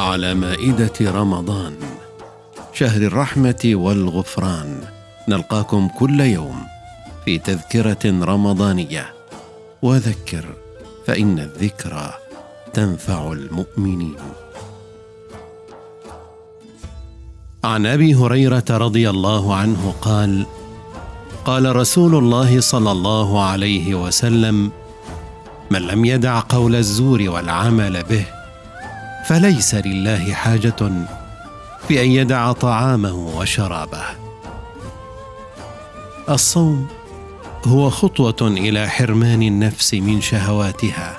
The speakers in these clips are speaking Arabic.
على مائدة رمضان. شهر الرحمة والغفران. نلقاكم كل يوم في تذكرة رمضانية. وذكر فإن الذكرى تنفع المؤمنين. عن أبي هريرة رضي الله عنه قال قال رسول الله صلى الله عليه وسلم من لم يدع قول الزور والعمل به فليس لله حاجة في أن يدع طعامه وشرابه. الصوم هو خطوة إلى حرمان النفس من شهواتها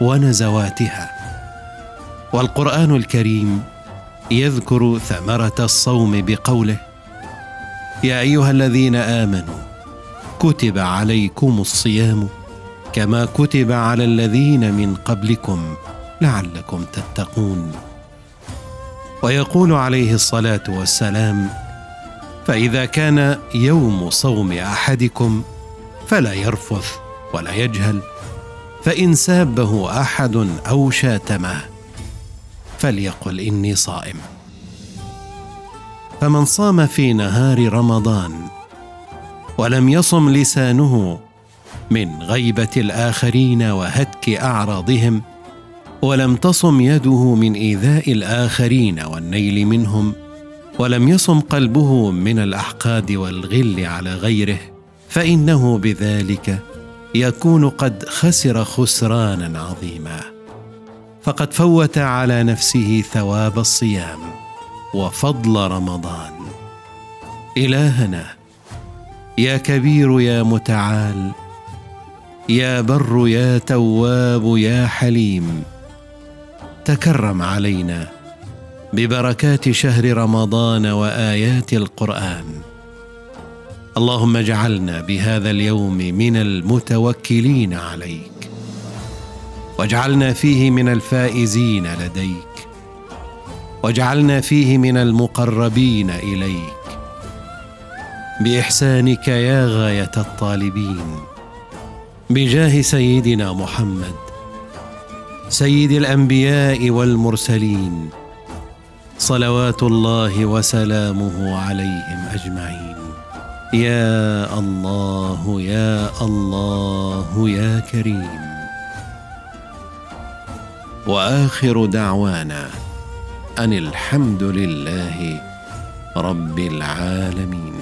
ونزواتها. والقرآن الكريم يذكر ثمرة الصوم بقوله يا أيها الذين آمنوا كتب عليكم الصيام كما كتب على الذين من قبلكم لعلكم تتقون. ويقول عليه الصلاة والسلام فإذا كان يوم صوم أحدكم فلا يرفث ولا يجهل فإن سابه أحد أو شاتمه فليقل إني صائم. فمن صام في نهار رمضان ولم يصم لسانه من غيبة الآخرين وهتك أعراضهم ولم تصم يده من إيذاء الآخرين والنيل منهم ولم يصم قلبه من الأحقاد والغل على غيره فإنه بذلك يكون قد خسر خسرانا عظيما. فقد فوت على نفسه ثواب الصيام وفضل رمضان. إلهنا يا كبير يا متعال يا بر يا تواب يا حليم تكرم علينا ببركات شهر رمضان وآيات القرآن. اللهم اجعلنا بهذا اليوم من المتوكلين عليك. واجعلنا فيه من الفائزين لديك. واجعلنا فيه من المقربين إليك. بإحسانك يا غاية الطالبين. بجاه سيدنا محمد. سيد الأنبياء والمرسلين صلوات الله وسلامه عليهم أجمعين. يا الله يا الله يا كريم. وآخر دعوانا أن الحمد لله رب العالمين.